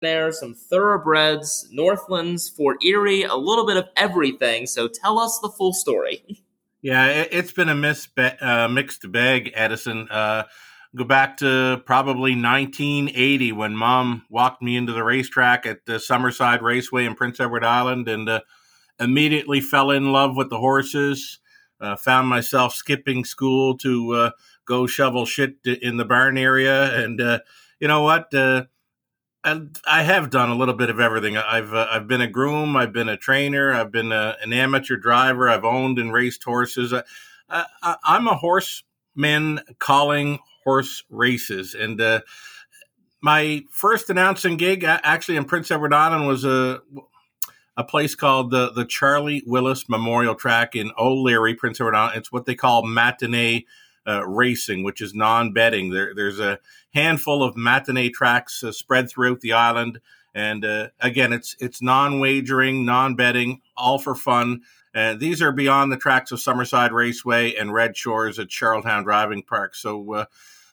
there, some thoroughbreds, Northlands, Fort Erie, a little bit of everything. So tell us the full story. Yeah, it, has been a mis- uh, mixed bag, Edison. Uh, go back to probably 1980 when mom walked me into the racetrack at the Summerside Raceway in Prince Edward Island and uh, immediately fell in love with the horses. Uh, found myself skipping school to uh, go shovel shit in the barn area. And uh, you know what? I, I have done a little bit of everything. I've uh, I've been a groom. I've been a trainer. I've been a, an amateur driver. I've owned and raced horses. I, I, I'm a horseman calling horse races. And uh, my first announcing gig, actually in Prince Edward Island, was a a place called the the Charlie Willis Memorial Track in O'Leary, Prince Edward Island. It's what they call matinee uh, racing, which is non-betting. There, there's a handful of matinee tracks uh, spread throughout the island, and uh, again, it's it's non-wagering, non-betting, all for fun. Uh, these are beyond the tracks of Summerside Raceway and Red Shores at Charlottetown Driving Park. So uh,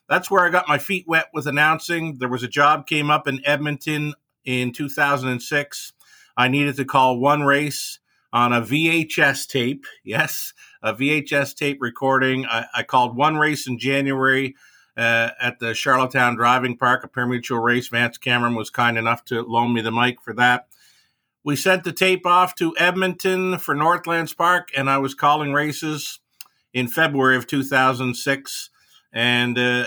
that's where I got my feet wet with announcing. There was a job came up in Edmonton in 2006. I needed to call one race on a VHS tape. Yes, a VHS tape recording. I, I called one race in January uh, at the Charlottetown Driving Park, a pari-mutuel race. Vance Cameron was kind enough to loan me the mic for that. We sent the tape off to Edmonton for Northlands Park, and I was calling races in February of 2006 and uh,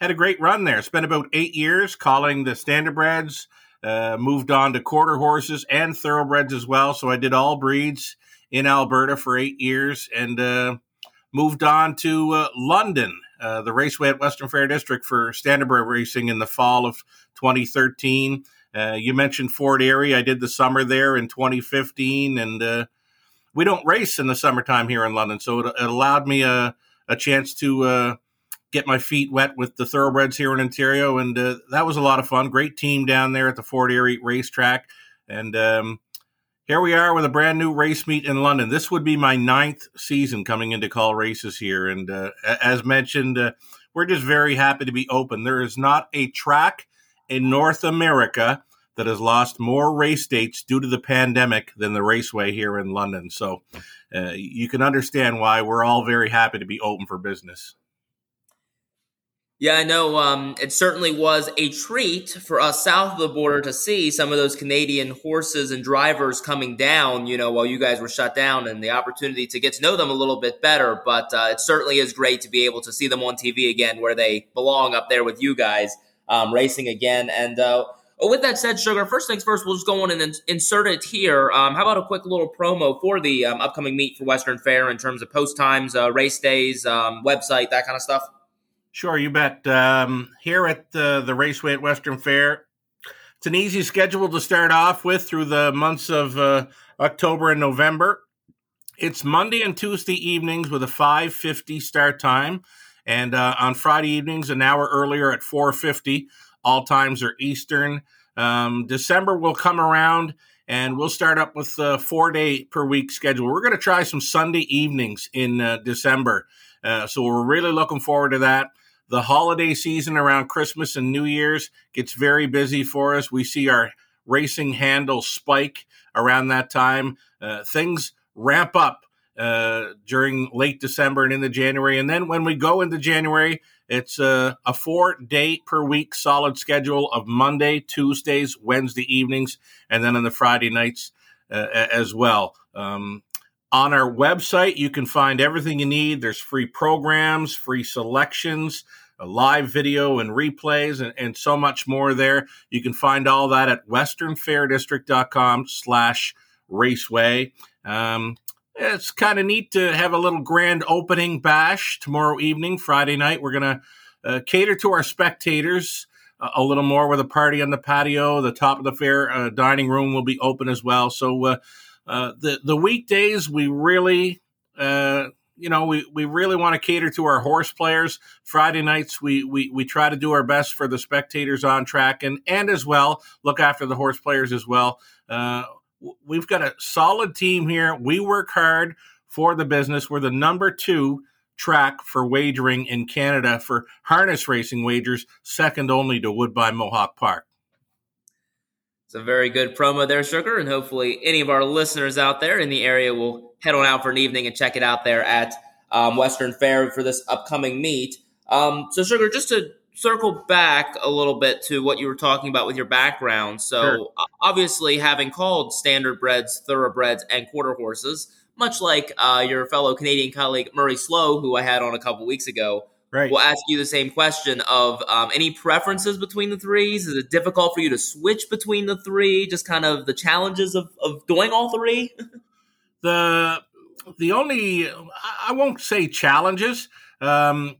had a great run there. Spent about eight years calling the standardbreds, uh, moved on to quarter horses and thoroughbreds as well. So I did all breeds in Alberta for eight years and uh, moved on to uh, London, uh, the raceway at Western Fair District for standardbred racing in the fall of 2013. Uh, you mentioned Fort Erie. I did the summer there in 2015, and uh, we don't race in the summertime here in London, so it, it allowed me a, a chance to uh, get my feet wet with the thoroughbreds here in Ontario, and uh, that was a lot of fun. Great team down there at the Fort Erie racetrack, and um, here we are with a brand new race meet in London. This would be my ninth season coming into call races here, and uh, as mentioned, uh, we're just very happy to be open. There is not a track in North America that has lost more race dates due to the pandemic than the raceway here in London. So uh, you can understand why we're all very happy to be open for business. Yeah, I know. Um, it certainly was a treat for us south of the border to see some of those Canadian horses and drivers coming down, you know, while you guys were shut down and the opportunity to get to know them a little bit better. But uh, it certainly is great to be able to see them on TV again where they belong up there with you guys um, racing again. And uh, with that said, Sugar, first things first, we'll just go on and in- insert it here. Um, how about a quick little promo for the um, upcoming meet for Western Fair in terms of post times, uh, race days, um, website, that kind of stuff? Sure, you bet. Um, here at the, the Raceway at Western Fair, it's an easy schedule to start off with through the months of uh, October and November. It's Monday and Tuesday evenings with a 5:50 start time, and uh, on Friday evenings an hour earlier at 4:50. All times are Eastern. Um, December will come around and we'll start up with a four day per week schedule. We're going to try some Sunday evenings in uh, December. Uh, so we're really looking forward to that. The holiday season around Christmas and New Year's gets very busy for us. We see our racing handle spike around that time. Uh, things ramp up uh, during late December and into January. And then when we go into January, it's a, a four day per week solid schedule of Monday, Tuesdays, Wednesday evenings, and then on the Friday nights uh, as well. Um, on our website, you can find everything you need. There's free programs, free selections, live video and replays and, and so much more there. You can find all that at westernfairdistrict.com slash raceway. Um, it's kind of neat to have a little grand opening bash tomorrow evening, Friday night. We're going to uh, cater to our spectators a little more with a party on the patio. The top of the fair uh, dining room will be open as well. So uh, uh the the weekdays we really uh, you know, we, we really want to cater to our horse players. Friday nights, we, we, we try to do our best for the spectators on track and, and as well look after the horse players as well. Uh, we've got a solid team here. We work hard for the business. We're the number two track for wagering in Canada for harness racing wagers, second only to Woodbine Mohawk Park. It's a very good promo there, Sugar, and hopefully any of our listeners out there in the area will head on out for an evening and check it out there at um, Western Fair for this upcoming meet. Um, so, Sugar, just to circle back a little bit to what you were talking about with your background. So, sure. obviously, having called standard standardbreds, thoroughbreds, and quarter horses, much like uh, your fellow Canadian colleague Murray Slow, who I had on a couple weeks ago, right. we'll ask you the same question of um, any preferences between the threes. Is it difficult for you to switch between the three? Just kind of the challenges of, of doing all three. the the only I won't say challenges. Um,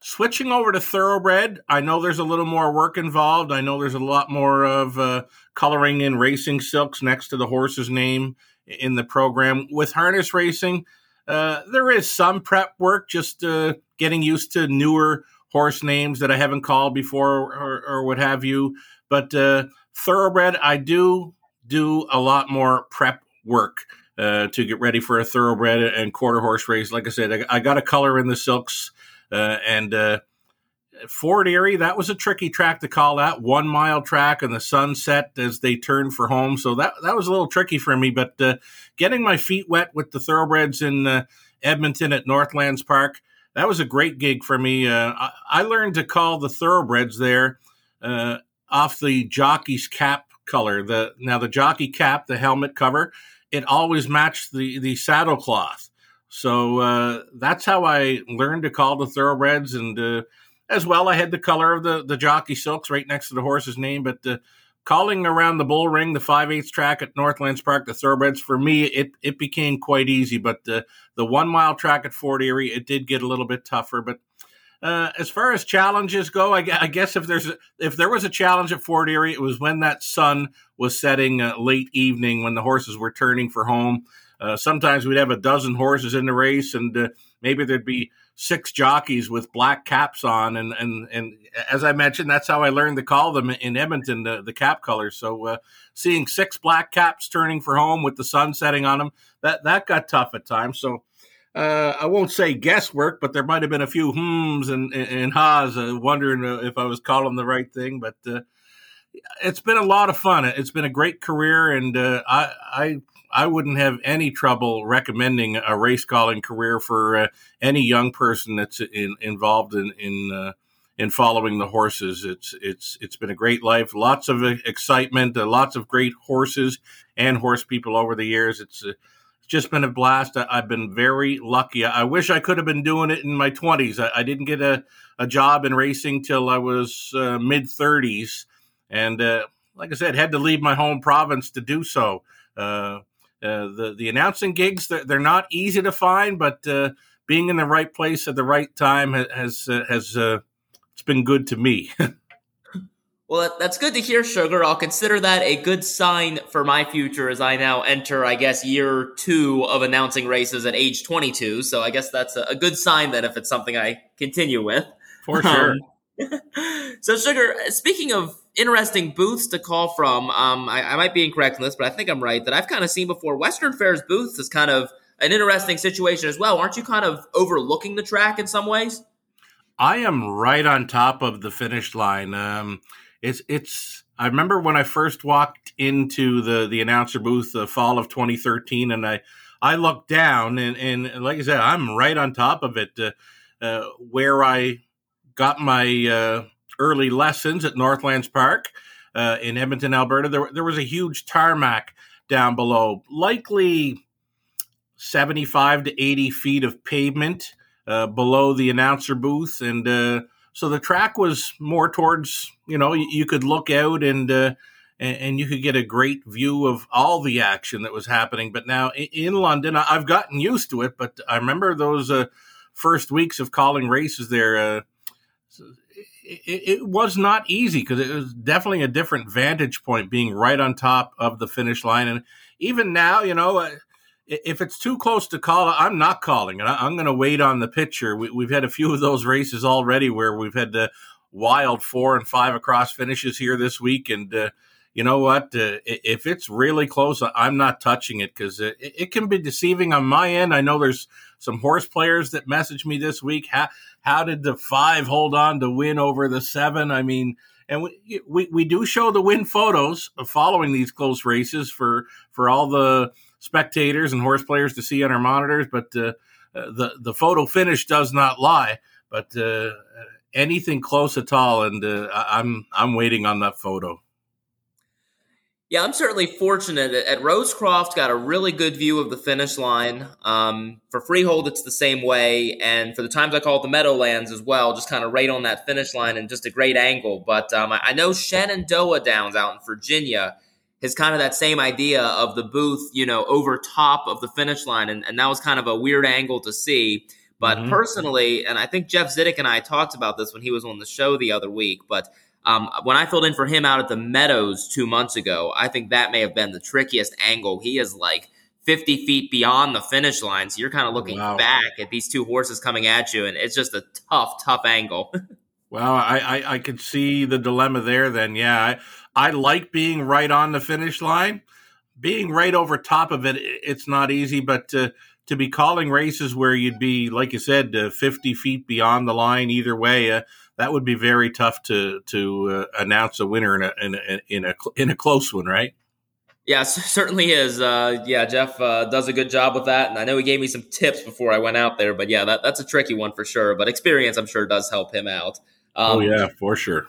switching over to thoroughbred, I know there's a little more work involved. I know there's a lot more of uh, coloring in racing silks next to the horse's name in the program. With harness racing, uh, there is some prep work, just uh, getting used to newer horse names that I haven't called before or, or what have you. But uh, thoroughbred, I do do a lot more prep work. Uh, to get ready for a thoroughbred and quarter horse race. Like I said, I, I got a color in the silks uh, and Fort Erie, that was a tricky track to call that one mile track and the sunset as they turned for home. So that that was a little tricky for me. But uh, getting my feet wet with the thoroughbreds in uh, Edmonton at Northlands Park, that was a great gig for me. Uh, I, I, learned to call the thoroughbreds there uh, off the jockey's cap color. The now the jockey cap, the helmet cover, it always matched the the saddle cloth. So uh, that's how I learned to call the thoroughbreds, and uh, as well, I had the color of the the jockey silks right next to the horse's name. But uh, calling around the bull ring, the five eighths track at Northlands Park, the thoroughbreds for me, it it became quite easy. But the the one mile track at Fort Erie, it did get a little bit tougher. But uh, as far as challenges go, I, I, guess if there's a, if there was a challenge at Fort Erie, it was when that sun was setting uh, late evening when the horses were turning for home. Uh, sometimes we'd have a dozen horses in the race, and uh, maybe there'd be six jockeys with black caps on. And, and, and as I mentioned, that's how I learned to call them in Edmonton, the, the cap colors. So uh, seeing six black caps turning for home with the sun setting on them, that, that got tough at times. So uh, I won't say guesswork, but there might have been a few hmms and, and, and ha's, uh, wondering if I was calling the right thing. But it's been a lot of fun. It's been a great career, and uh, I, I I wouldn't have any trouble recommending a race calling career for uh, any young person that's in, involved in in uh, in following the horses. It's it's it's been a great life, lots of excitement, uh, lots of great horses and horse people over the years. It's uh, just been a blast. I, have been very lucky. I wish I could have been doing it in my twenties. I, I, didn't get a, a job in racing till I was uh, mid thirties, and uh, like I said, had to leave my home province to do so. Uh, uh, the the announcing gigs they're, they're, not easy to find, but uh, being in the right place at the right time has uh, has uh, it's been good to me. well, that's good to hear, Sugar. I'll consider that a good sign for my future as I now enter, I guess, year two of announcing races at age 22. So I guess that's a, a good sign then if it's something I continue with. For sure. Um, so, Sugar, speaking of interesting booths to call from, um, I, I, might be incorrect in this, but I think I'm right that I've kind of seen before Western Fair's booths is kind of an interesting situation as well. Aren't you kind of overlooking the track in some ways? I am right on top of the finish line. Um, it's it's. I remember when I first walked into the the announcer booth, the fall of 2013, and I I looked down and and like I said, I'm right on top of it, uh, uh, where I got my uh, early lessons at Northlands Park uh, in Edmonton, Alberta. There, there was a huge tarmac down below, likely 75 to 80 feet of pavement uh, below the announcer booth. And uh, so the track was more towards, you know, you, you could look out and, uh, and, and you could get a great view of all the action that was happening. But now in, in London, I've gotten used to it, but I remember those uh, first weeks of calling races there uh, it, it was not easy because it was definitely a different vantage point being right on top of the finish line. And even now, you know, uh, if it's too close to call, I'm not calling it. I'm going to wait on the picture. We, have had a few of those races already where we've had the wild four and five across finishes here this week. And, uh, you know what? Uh, if it's really close, I'm not touching it because it, it, can be deceiving on my end. I know there's some horse players that messaged me this week. How, how did the five hold on to win over the seven? I mean, and we, we we do show the win photos of following these close races for for all the spectators and horse players to see on our monitors. But uh, uh the the photo finish does not lie. But uh, anything close at all, and uh, I'm I'm waiting on that photo. Yeah, I'm certainly fortunate. At Rosecroft, got a really good view of the finish line. Um, for Freehold, it's the same way, and for the times I call it the Meadowlands as well, just kind of right on that finish line and just a great angle. But um, I know Shenandoah Downs out in Virginia has kind of that same idea of the booth, you know, over top of the finish line, and, and that was kind of a weird angle to see. But mm-hmm. personally, and I think Jeff Zidek and I talked about this when he was on the show the other week, but um, when I filled in for him out at the Meadows two months ago, I think that may have been the trickiest angle. He is like 50 feet beyond the finish line. So you're kind of looking wow. back at these two horses coming at you, and it's just a tough, tough angle. well, I, I, I could see the dilemma there then. Yeah, I, I like being right on the finish line. Being right over top of it, it's not easy, but to, to be calling races where you'd be, like you said, uh, 50 feet beyond the line either way, uh, that would be very tough to to uh, announce a winner in a, in a in a in a close one, right? Yeah, certainly is. Uh, yeah, Jeff uh, does a good job with that, and I know he gave me some tips before I went out there. But yeah, that, that's a tricky one for sure. But experience, I'm sure, does help him out. Um, oh yeah, for sure.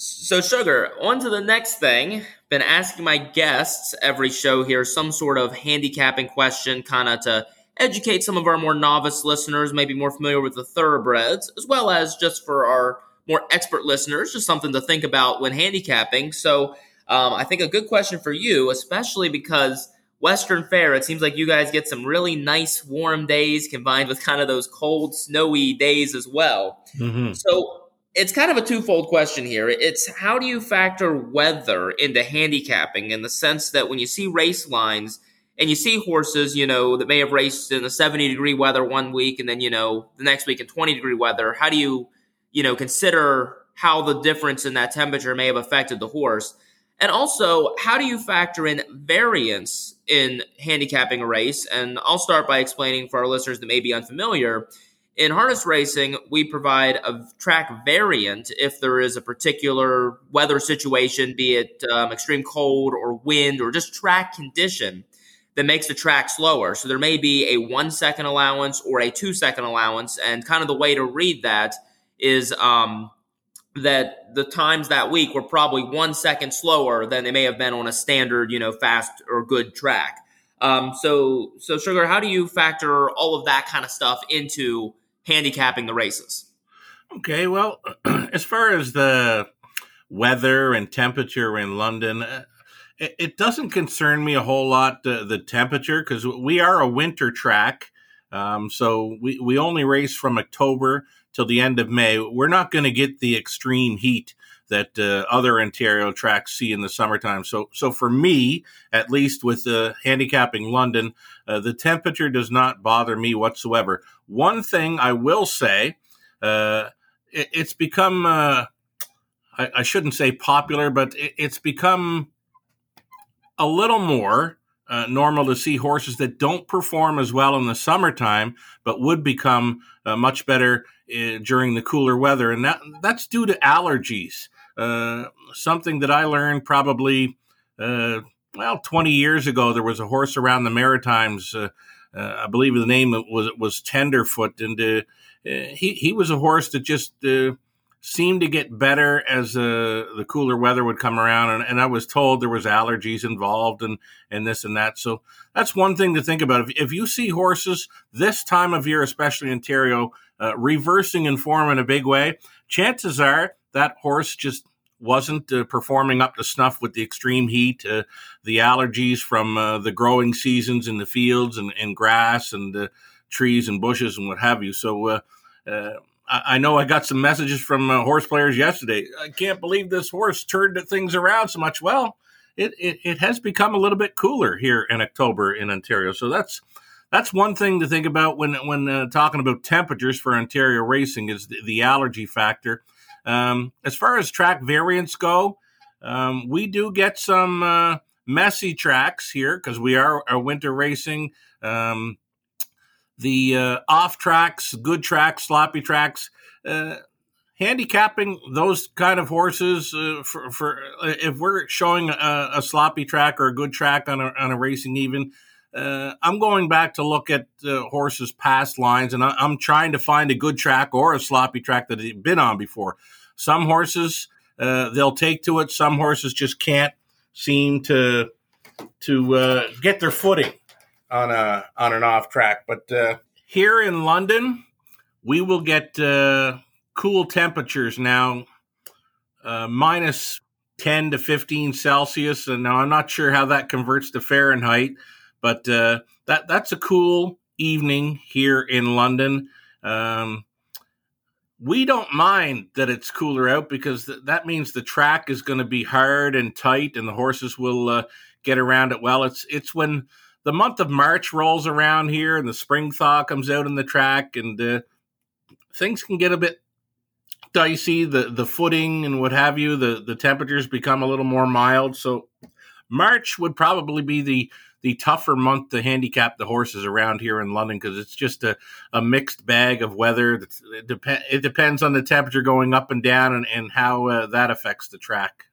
So, Sugar, on to the next thing. Been asking my guests every show here some sort of handicapping question, kind of to educate some of our more novice listeners, maybe more familiar with the thoroughbreds, as well as just for our more expert listeners, just something to think about when handicapping. So, um, I think a good question for you, especially because Western Fair, it seems like you guys get some really nice warm days combined with kind of those cold, snowy days as well. Mm-hmm. So, it's kind of a twofold question here. It's how do you factor weather into handicapping in the sense that when you see race lines, and you see horses, you know, that may have raced in the 70 degree weather one week and then, you know, the next week in 20 degree weather. How do you, you know, consider how the difference in that temperature may have affected the horse? And also, how do you factor in variance in handicapping a race? And I'll start by explaining for our listeners that may be unfamiliar. In harness racing, we provide a track variant if there is a particular weather situation, be it um, extreme cold or wind or just track condition that makes the track slower. So there may be a one second allowance or a two second allowance. And kind of the way to read that is um, that the times that week were probably one second slower than they may have been on a standard, you know, fast or good track. Um, so, so Sugar, how do you factor all of that kind of stuff into handicapping the races? Okay, well, as far as the weather and temperature in London, uh, it doesn't concern me a whole lot the, the temperature because we are a winter track. Um, so we, we only race from October till the end of May. We're not going to get the extreme heat that uh, other Ontario tracks see in the summertime. So, so for me, at least with uh, handicapping London, uh, the temperature does not bother me whatsoever. One thing I will say, it, it's become I, I, shouldn't say popular, but it, it's become a little more uh, normal to see horses that don't perform as well in the summertime, but would become uh, much better uh, during the cooler weather, and that that's due to allergies. Uh, something that I learned probably uh, well 20 years ago. There was a horse around the Maritimes. Uh, I believe the name was was Tenderfoot, and he he was a horse that just seemed to get better as uh, the cooler weather would come around and, and, i was told there was allergies involved and, and this and that so that's one thing to think about if, if you see horses this time of year especially in ontario uh, reversing in form in a big way chances are that horse just wasn't uh, performing up to snuff with the extreme heat uh, the allergies from uh, the growing seasons in the fields and, and grass and uh, trees and bushes and what have you so I know I got some messages from uh, horse players yesterday. I can't believe this horse turned things around so much. Well, it, it, it has become a little bit cooler here in October in Ontario. So that's that's one thing to think about when when uh, talking about temperatures for Ontario racing is the, the allergy factor. Um, as far as track variants go, um, we do get some uh, messy tracks here because we are, are winter racing. Um, the uh, off tracks, good tracks, sloppy tracks. Uh, handicapping those kind of horses uh, for, for uh, if we're showing a, a, sloppy track or a good track on a, on a racing even uh, i'm going back to look at horses past lines and I, am trying to find a good track or a sloppy track that they've been on before some horses uh, they'll take to it some horses just can't seem to to uh, get their footing on a on an off track but here in london we will get cool temperatures now, uh, minus 10 to 15 Celsius. And now I'm not sure how that converts to Fahrenheit, but uh, that that's a cool evening here in London. Um, we don't mind that it's cooler out because th- that means the track is going to be hard and tight, and the horses will uh, get around it well. It's it's when the month of March rolls around here and the spring thaw comes out in the track, and uh, things can get a bit dicey. The the footing and what have you. The the temperatures become a little more mild. So March would probably be the the tougher month to handicap the horses around here in London because it's just a, a mixed bag of weather. It, dep- it depends on the temperature going up and down and, and how uh, that affects the track.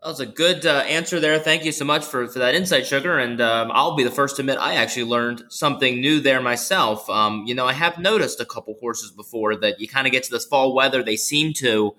That was a good uh, answer there. Thank you so much for, for that insight, Sugar. And um, I'll be the first to admit I actually learned something new there myself. Um, you know, I have noticed a couple horses before that you kind of get to this fall weather, they seem to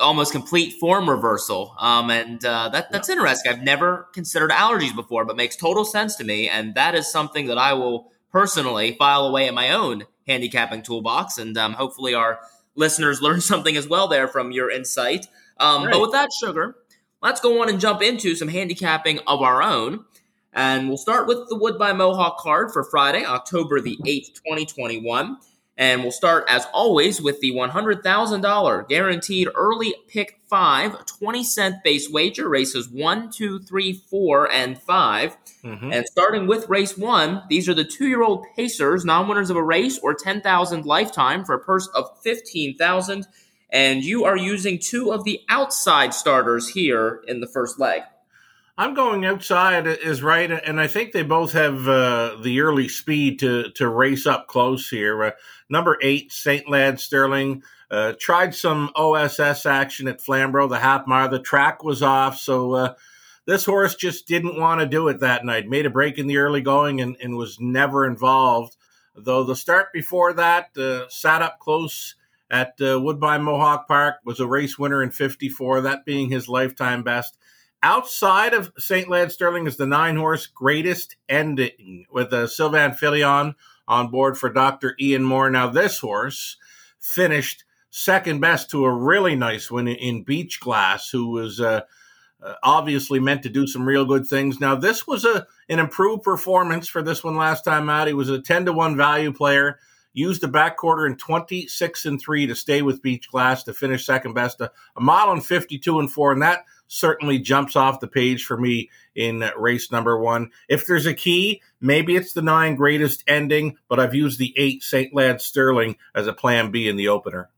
almost complete form reversal. Um, and uh, that, that's yep. interesting. I've never considered allergies before, but makes total sense to me. And that is something that I will personally file away in my own handicapping toolbox. And um, hopefully our listeners learn something as well there from your insight. Um, right. But with that, Sugar let's go on and jump into some handicapping of our own. And we'll start with the Woodbine Mohawk card for Friday, October the 8th, 2021. And we'll start, as always, with the $100,000 guaranteed early pick five, 20 cent base wager, races one, two, three, four, and 5 mm-hmm. And starting with race one, these are the two year old Pacers, non winners of a race or 10000 lifetime for a purse of 15000 and you are using two of the outside starters here in the first leg. I'm going outside is right, and I think they both have uh, the early speed to to race up close here. Uh, number eight, Saint Lad Sterling, uh, tried some OSS action at Flamborough, the half mile. The track was off, so uh, this horse just didn't want to do it that night. Made a break in the early going and, and was never involved. Though the start before that uh, sat up close at uh, Woodbine Mohawk Park, was a race winner in 54, that being his lifetime best. Outside of St. Lad Sterling is the nine horse greatest ending with uh, Sylvain Filion on board for Dr. Ian Moore. Now, this horse finished second best to a really nice one in Beach Glass, who was uh, uh, obviously meant to do some real good things. Now, this was a an improved performance for this one last time out. He was a 10 to 1 value player used the back quarter in 26 and 3 to stay with Beach Glass to finish second best. A, a mile in 52 and 4, and that certainly jumps off the page for me in race number one. If there's a key, maybe it's the nine greatest ending, but I've used the eight St. Lad Sterling as a plan B in the opener.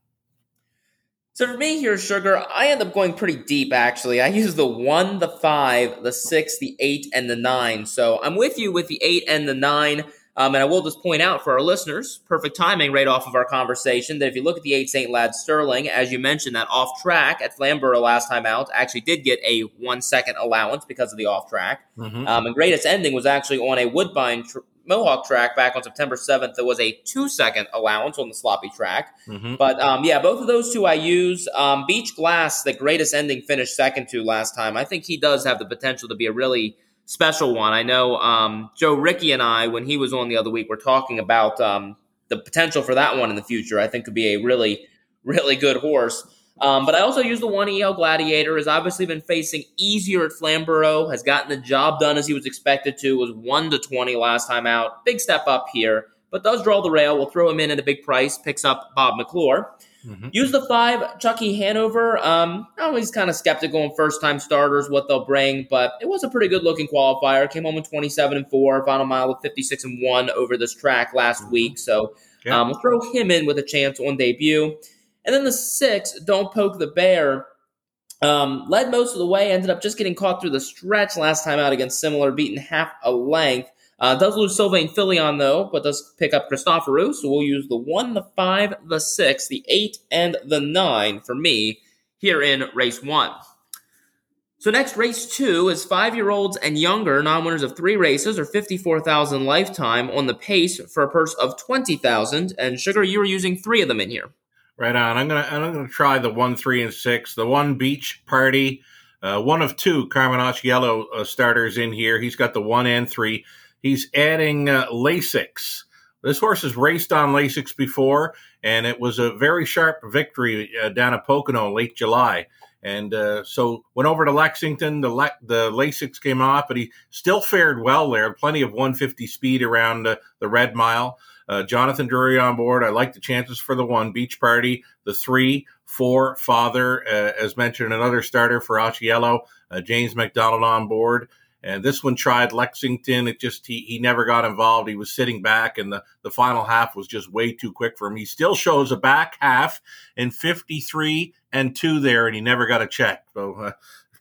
So for me here, Sugar, I end up going pretty deep actually. I use the one, the five, the six, the eight, and the nine. So I'm with you with the eight and the nine. Um, and I will just point out for our listeners, perfect timing right off of our conversation, that if you look at the 8 St. Lad Sterling, as you mentioned, that off track at Flamborough last time out actually did get a one second allowance because of the off track. Mm-hmm. Um, and greatest ending was actually on a Woodbine tr- Mohawk track back on September 7th. There was a two second allowance on the sloppy track. Mm-hmm. But um, yeah, both of those two I use. Um, Beach Glass, the greatest ending, finished second to last time. I think he does have the potential to be a really special one. I know um, Joe Ricky and I, when he was on the other week, were talking about um, the potential for that one in the future. I think could be a really, really good horse. Um, but I also use the one EL Gladiator. Has obviously been facing easier at Flamborough. Has gotten the job done as he was expected to. Was one to twenty last time out. Big step up here, but does draw the rail. We'll throw him in at a big price. Picks up Bob McClure. Mm-hmm. Use the five, Chucky Hanover. Um, I'm always kind of skeptical on first time starters, what they'll bring, but it was a pretty good looking qualifier. Came home in 27 and 4, final mile of 56 and 1 over this track last mm-hmm. week. So um, we'll throw him in with a chance on debut. And then the six, Don't Poke the Bear. Um, led most of the way, ended up just getting caught through the stretch last time out against similar, beaten half a length. Uh, does lose Sylvain Filion though, but does pick up Christophe So we'll use the one, the five, the six, the eight, and the nine for me here in race one. So next, race two is five-year-olds and younger, non-winners of three races or fifty-four thousand lifetime on the pace for a purse of twenty thousand. And Sugar, you were using three of them in here. Right on. I'm gonna I'm gonna try the one, three, and six. The one beach party, uh, one of two Carmen Auciello uh, starters in here. He's got the one and three. He's adding uh, Lasix. This horse has raced on Lasix before, and it was a very sharp victory uh, down at Pocono late July. And uh, so went over to Lexington. The Le- the Lasix came off, but he still fared well there. Plenty of 150 speed around uh, the Red Mile. Uh, Jonathan Drury on board. I like the chances for the one beach party, the three, four, father, uh, as mentioned, another starter for Auciello, uh, James McDonald on board. And this one tried Lexington. It just he, he never got involved. He was sitting back, and the, the final half was just way too quick for him. He still shows a back half in 53 and two there, and he never got a check. So uh,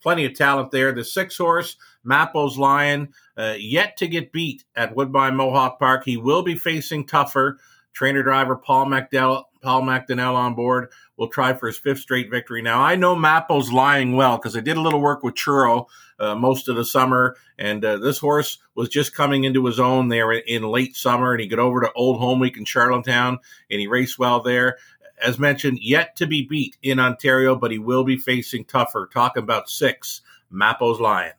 plenty of talent there. The six horse, Mapo's Lion, uh, yet to get beat at Woodbine Mohawk Park. He will be facing tougher. Trainer driver Paul McDowell, Paul MacDonell on board will try for his fifth straight victory. Now I know Mapo's Lion well because I did a little work with Churro uh, most of the summer, and uh, this horse was just coming into his own there in, in late summer, and he got over to Old Home Week in Charlottetown, and he raced well there as mentioned, yet to be beat in Ontario, but he will be facing tougher. Talking about six, Mapo's Lion.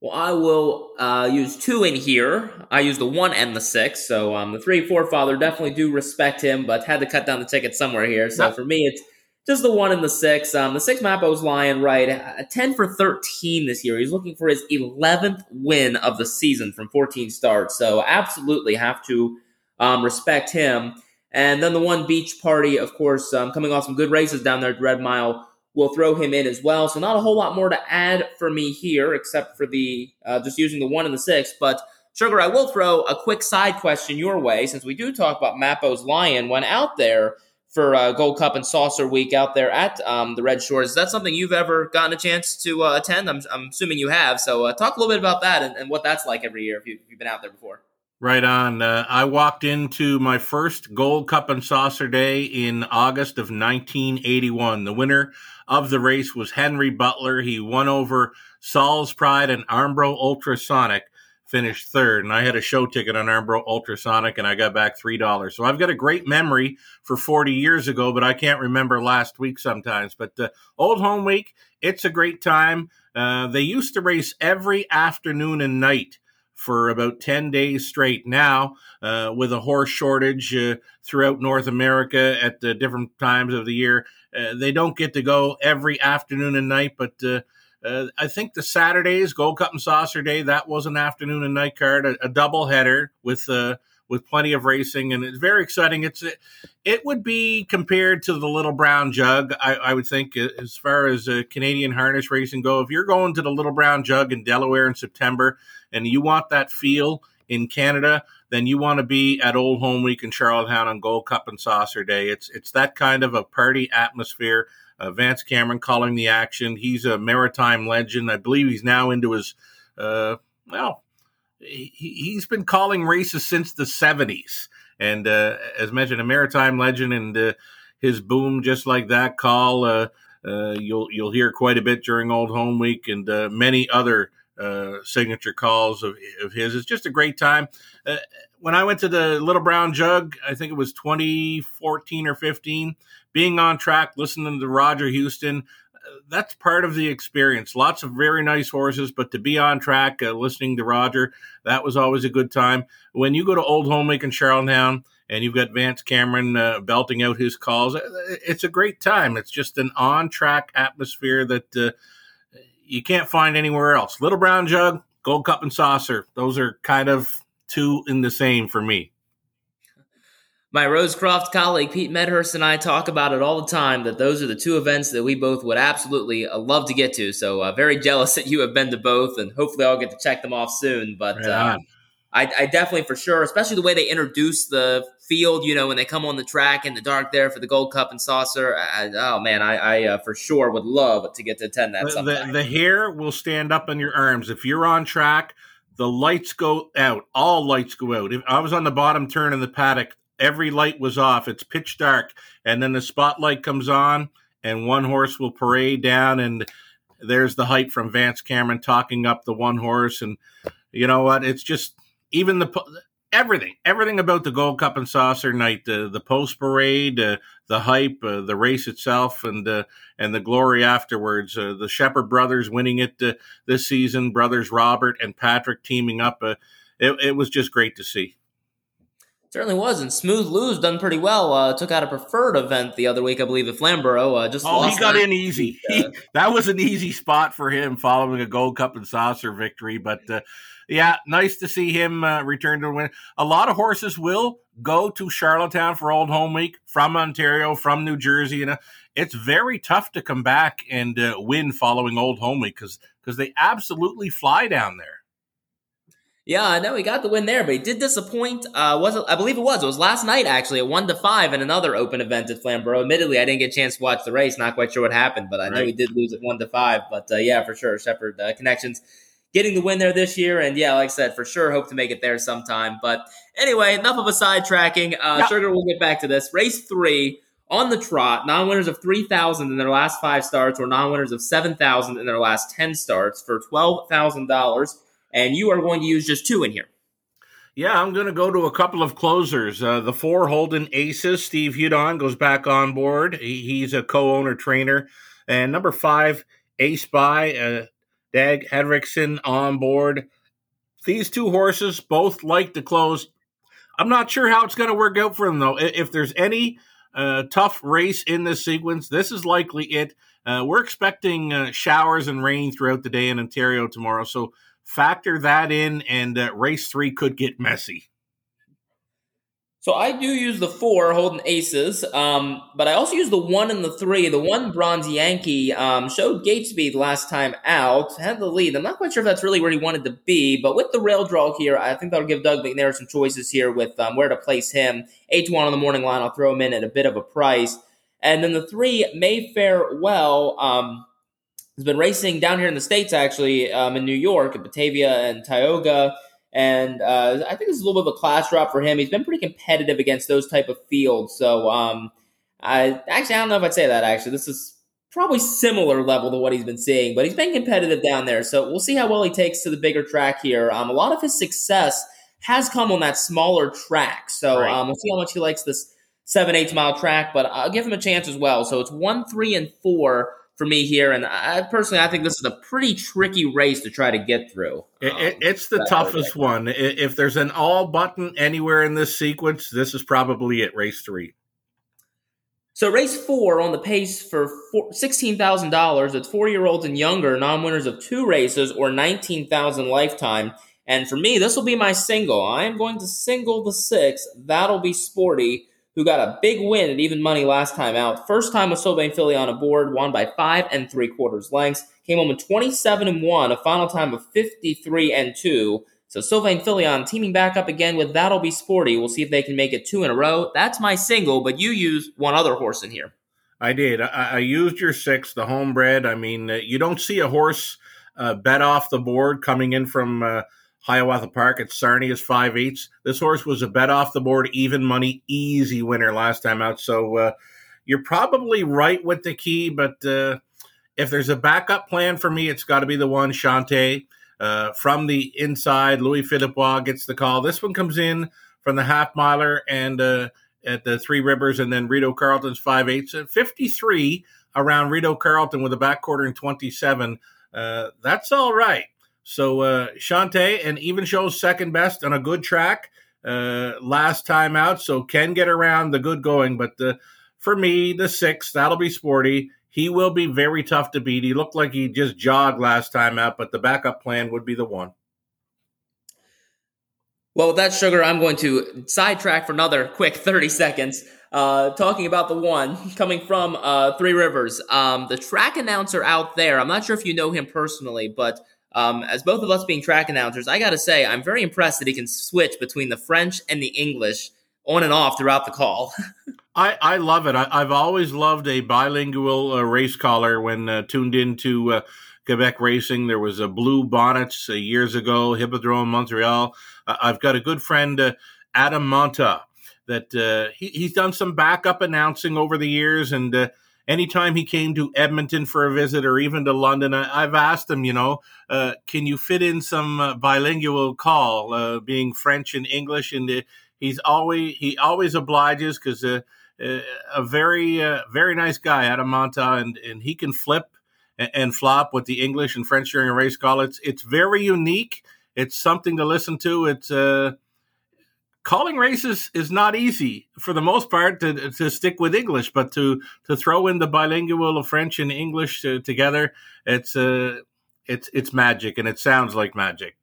Well, I will uh, use two in here. I use the one and the six. So um, the three, four father definitely do respect him, but had to cut down the ticket somewhere here. So for me, it's just the one and the six. Um, the six Mapo's Lion right? A 10 for 13 this year. He's looking for his 11th win of the season from 14 starts. So absolutely have to um, respect him. And then the one beach party, of course, um, coming off some good races down there at Red Mile, will throw him in as well. So not a whole lot more to add for me here, except for the uh, just using the one and the six. But Sugar, I will throw a quick side question your way, since we do talk about Mapo's Lion when out there for uh, Gold Cup and Saucer Week out there at um, the Red Shores. Is that something you've ever gotten a chance to uh, attend? I'm, I'm, assuming you have. So uh, talk a little bit about that and, and, what that's like every year if, you, have been out there before. Right on. Uh, I walked into my first Gold Cup and Saucer Day in August of 1981. The winner of the race was Henry Butler. He won over Saul's Pride and Armbro Ultrasonic, finished third. And I had a show ticket on Armbro Ultrasonic and I got back $3. So I've got a great memory for 40 years ago, but I can't remember last week sometimes. But uh, Old Home Week, it's a great time. Uh, they used to race every afternoon and night for about 10 days straight now uh, with a horse shortage uh, throughout North America at the different times of the year. Uh, they don't get to go every afternoon and night, but uh, uh, I think the Saturdays, Gold Cup and Saucer Day, that was an afternoon and night card, a, a double header with uh, with plenty of racing, and it's very exciting. It's it would be compared to the Little Brown Jug, I, I would think, as far as uh, Canadian harness racing go. If you're going to the Little Brown Jug in Delaware in September, and you want that feel in Canada, then you want to be at Old Home Week in Charlottetown on Gold Cup and Saucer Day. It's it's that kind of a party atmosphere. Uh, Vance Cameron calling the action. He's a maritime legend. I believe he's now into his uh, well he, he's been calling races since the 70s. And uh, as mentioned, a maritime legend and uh, his boom just like that call, uh, uh you'll you'll hear quite a bit during Old Home Week and many other uh, signature calls of, of his. It's just a great time. when I went to the Little Brown Jug, I think it was 2014 or 15, being on track, listening to Roger Huston, that's part of the experience. Lots of very nice horses, but to be on track, uh, listening to Roger, that was always a good time. When you go to Old Home Week in Charlottetown and you've got Vance Cameron uh, belting out his calls, uh, it's a great time. It's just an on track atmosphere that uh, you can't find anywhere else. Little Brown Jug, Gold Cup and Saucer, those are kind of two in the same for me. My Rosecroft colleague Pete Medhurst and I talk about it all the time that those are the two events that we both would absolutely uh, love to get to. So, uh, very jealous that you have been to both, and hopefully, I'll get to check them off soon. But right uh, I, I, definitely, for sure, especially the way they introduce the field, you know, when they come on the track in the dark there for the Gold Cup and Saucer. I, oh man, I, I uh, for sure would love to get to attend that. The, the, the hair will stand up on your arms if you're on track the lights go out. All lights go out. If I was on the bottom turn in the paddock, every light was off. It's pitch dark, and then the spotlight comes on, and one horse will parade down, and there's the hype from Vance Cameron talking up the one horse, and you know what? It's just even the everything, everything about the Gold Cup and Saucer Night, the the post parade, uh, the hype, uh, the race itself, and uh, and the glory afterwards. Uh, the Shepherd brothers winning it uh, this season, brothers Robert and Patrick teaming up. Uh, it, it was just great to see. Certainly was, and Smooth Lou's done pretty well. Uh, took out a preferred event the other week, I believe, at Flamborough. Uh, just oh, he got in easy. He, that was an easy spot for him following a Gold Cup and Saucer victory. But uh, yeah, nice to see him uh, return to win. A lot of horses will go to Charlottetown for Old Home Week from Ontario, from New Jersey. Know, it's very tough to come back and uh, win following Old Home Week because because they absolutely fly down there. Yeah, I know he got the win there, but he did disappoint. Uh, was it, I believe it was. It was last night actually at one to five in another open event at Flamborough. Admittedly, I didn't get a chance to watch the race. Not quite sure what happened, but I know he did lose at one to five. But uh, yeah, for sure, Shepherd uh, connections getting the win there this year, and yeah, like I said, for sure, hope to make it there sometime. But anyway, enough of a sidetracking. Uh, yep. Sugar, we'll get back to this. Race three on the trot, non-winners of three thousand in their last five starts, or non-winners of seven thousand in their last ten starts for twelve thousand dollars and you are going to use just two in here. Yeah, I'm going to go to a couple of closers. Uh, the four Holden Aces, Steve Hudon goes back on board. He, he's a co-owner trainer. And number five, Ace by uh, Dag Hedrickson on board. These two horses both like to close. I'm not sure how it's going to work out for them, though. If there's any uh, tough race in this sequence, this is likely it. Uh, we're expecting uh, showers and rain throughout the day in Ontario tomorrow, so factor that in, and uh, race three could get messy. So I do use the four holding aces, um, but I also use the one and the three. The one bronze Yankee um, showed gate speed last time out, had the lead. I'm not quite sure if that's really where he wanted to be, but with the rail draw here, I think that'll give Doug McNair some choices here with um, where to place him. Eight to one on the morning line, I'll throw him in at a bit of a price. And then the three may fare well. Has been racing down here in the states, actually, um, in New York, at Batavia and Tioga. And uh, I think this is a little bit of a class drop for him. He's been pretty competitive against those type of fields. So um, I actually I don't know if I'd say that. Actually, this is probably similar level to what he's been seeing, but he's been competitive down there. So we'll see how well he takes to the bigger track here. Um, a lot of his success has come on that smaller track. So right. um, we'll see how much he likes this seven, eight mile track, but I'll give him a chance as well. So it's one, three, and four for me here. And I personally, I think this is a pretty tricky race to try to get through. Um, it, it's the toughest one. If there's an all button anywhere in this sequence, this is probably it. Race three. So race four on the pace for sixteen thousand dollars. It's four year olds and younger, non winners of two races or nineteen thousand lifetime. And for me, this will be my single. I am going to single the six. That'll be sporty who got a big win at even money last time out. First time with Sylvain Filion board, won by five and three quarters lengths. Came home in 27 and one, a final time of 53 and two. So Sylvain Filion teaming back up again with That'll Be Sporty. We'll see if they can make it two in a row. That's my single, but you use one other horse in here. I did. I, I used your six, the homebred. I mean, uh, you don't see a horse uh, bet off the board coming in from uh, Hiawatha Park at Sarnia is five eighths. This horse was a bet off the board, even money, easy winner last time out. So uh, you're probably right with the key, but uh, if there's a backup plan for me, it's got to be the one Shante. Uh, from the inside, Louis Philippe gets the call. This one comes in from the half miler and uh, at the Three Rivers, and then Rideau Carleton's five eighths. At 53 around Rito Carleton with a back quarter in 27. Uh, that's all right. So uh, Shante and even shows second best on a good track uh, last time out. So can get around the good going, but the, for me, the six that'll be sporty. He will be very tough to beat. He looked like he just jogged last time out, but the backup plan would be the one. Well, with that sugar, I'm going to sidetrack for another quick 30 seconds. Uh, talking about the one coming from uh, Three Rivers. Um, the track announcer out there, I'm not sure if you know him personally, but um, as both of us being track announcers, I got to say, I'm very impressed that he can switch between the French and the English on and off throughout the call. I, I love it. I, have always loved a bilingual uh, race caller when uh, tuned into uh, Quebec racing. There was a Blue Bonnets uh, years ago, Hippodrome Montreal. I've got a good friend, uh, Adam Monta, that uh, he, he's done some backup announcing over the years. And anytime he came to Edmonton for a visit or even to London, I, have asked him, you know, uh, can you fit in some uh, bilingual call, uh, being French and English? And uh, he's always he always obliges because a very very nice guy, Adam Monta, and and he can flip and, and flop with the English and French during a race call. It's it's very unique. It's something to listen to. It's uh, calling races is not easy for the most part to, to stick with English, but to to throw in the bilingual of French and English to, together, it's uh, it's it's magic, and it sounds like magic.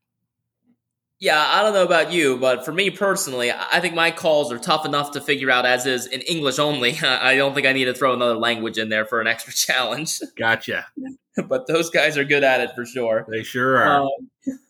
Yeah, I don't know about you, but for me personally, I think my calls are tough enough to figure out as is in English only. I don't think I need to throw another language in there for an extra challenge. Gotcha. but those guys are good at it for sure. They sure are. Um,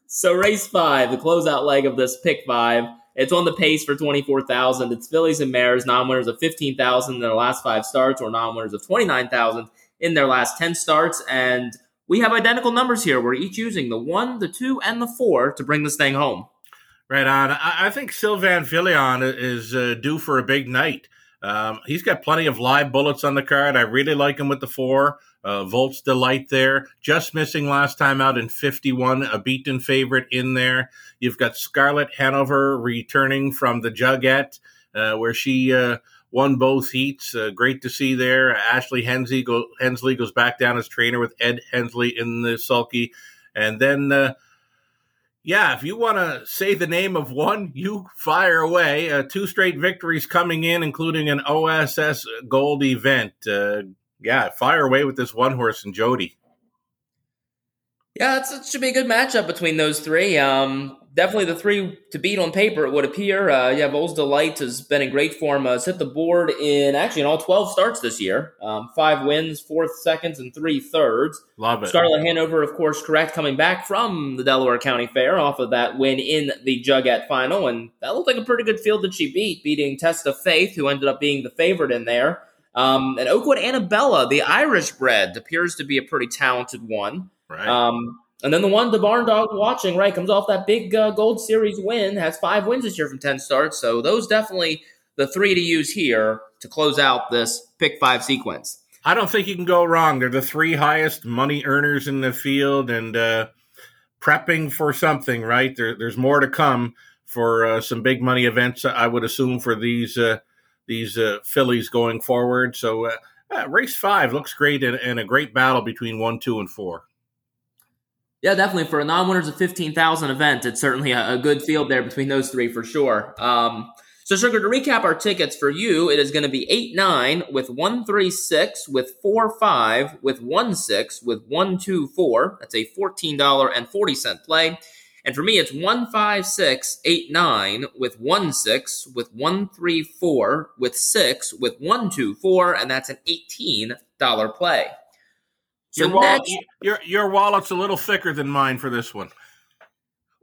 so race five, the closeout leg of this pick five. It's on the pace for 24,000. It's fillies and mares, non-winners of 15,000 in their last five starts or non-winners of 29,000 in their last 10 starts. And we have identical numbers here. We're each using the one, the two, and the four to bring this thing home. Right on. I, think Sylvain Filion is uh, due for a big night. Um, he's got plenty of live bullets on the card. I really like him with the four. Uh, Volt's Delight there. Just missing last time out in 51, a beaten favorite in there. You've got Scarlett Hanover returning from the Jugette, uh, where she uh, won both heats. Uh, great to see there. Ashley Hensley, go, Hensley goes back down as trainer with Ed Hensley in the sulky. And then, uh, yeah, if you want to say the name of one, you fire away. Uh, two straight victories coming in, including an OSS Gold event. Uh, yeah, fire away with this one horse and Jody. Yeah, it should be a good matchup between those three. Um, definitely the three to beat on paper, it would appear. Uh, yeah, Vols Delight has been in great form. Uh, has hit the board in actually in all 12 starts this year. Um, five wins, four seconds, and three thirds. Love it. Scarlett Hanover, of course, correct, coming back from the Delaware County Fair off of that win in the Jugette final. And that looked like a pretty good field that she beat, beating Test of Faith, who ended up being the favorite in there. Um, and Oakwood Annabella, the Irish bred, appears to be a pretty talented one. Right. Um, and then the one the barn dog watching, right, comes off that big uh, Gold Series win, has five wins this year from 10 starts. So those definitely the three to use here to close out this pick five sequence. I don't think you can go wrong. They're the three highest money earners in the field and uh, prepping for something, right? There, there's more to come for uh, some big money events, I would assume, for these uh, these uh, fillies going forward. So uh, uh, race five looks great and, and a great battle between one, two, and four. Yeah, definitely. For a non-winners of fifteen thousand event, it's certainly a, a, good field there between those three for sure. Um, so, Sugar, to recap our tickets for you, it is going to be eight nine with one three six with four five with one six with one two four. That's a fourteen dollar and forty cent play. And for me, it's one five six eight nine with one six with one three four with six with one two four, and that's an eighteen dollar play. So your, wallet, next, your your wallet's a little thicker than mine for this one.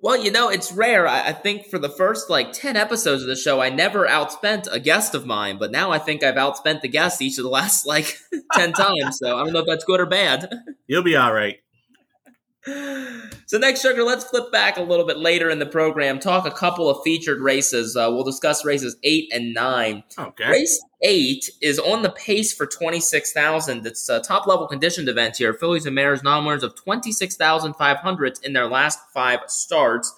Well, you know, it's rare. I, I, think for the first like 10 episodes of the show, I never outspent a guest of mine, but now I think I've outspent the guest each of the last like 10 times. So I don't know if that's good or bad. You'll be all right. So next, Sugar, let's flip back a little bit later in the program. Talk a couple of featured races. Uh, we'll discuss races eight and nine. Okay. Race eight is on the pace for twenty six thousand. It's a top level conditioned event here. Fillies and Mares of six thousand five hundred in their last five starts.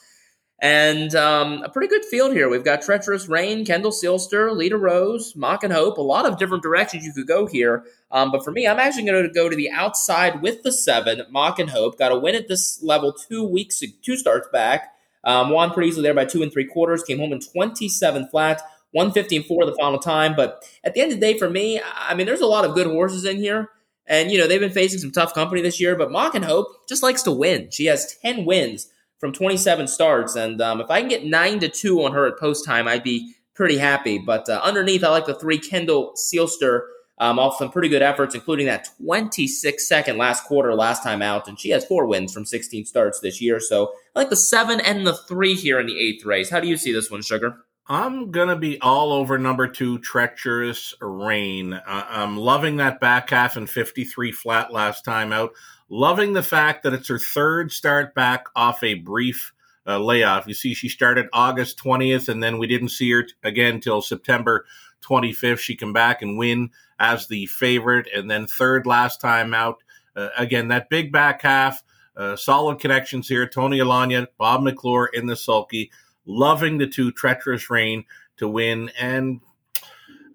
And um, a pretty good field here. We've got Treacherous Rain, Kendall Sealster, Lita Rose, Mock and Hope. A lot of different directions you could go here. Um, but for me, I'm actually going to go to the outside with the seven, Mock and Hope. Got a win at this level two weeks, two starts back. Um, won pretty easily there by two and three quarters. Came home in 27 flat, 115 4 the final time. But at the end of the day, for me, I mean, there's a lot of good horses in here. And, you know, they've been facing some tough company this year, but Mock and Hope just likes to win. She has 10 wins from 27 starts. And um, if I can get 9 to 2 on her at post time, I'd be pretty happy. But uh, underneath, I like the three Kendall Sealster um, off some pretty good efforts, including that 26 second last quarter last time out. And she has four wins from 16 starts this year. So I like the seven and the three here in the eighth race. How do you see this one, Sugar? I'm going to be all over number two, Treacherous Rain. Uh, I'm loving that back half and 53 flat last time out. Loving the fact that it's her third start back off a brief uh, layoff. You see, she started August 20th, and then we didn't see her t- again till September 25th. She come back and win as the favorite, and then third last time out. Uh, again, that big back half, uh, solid connections here. Tony Alagna, Bob McClure in the sulky, loving the two treacherous rain to win, and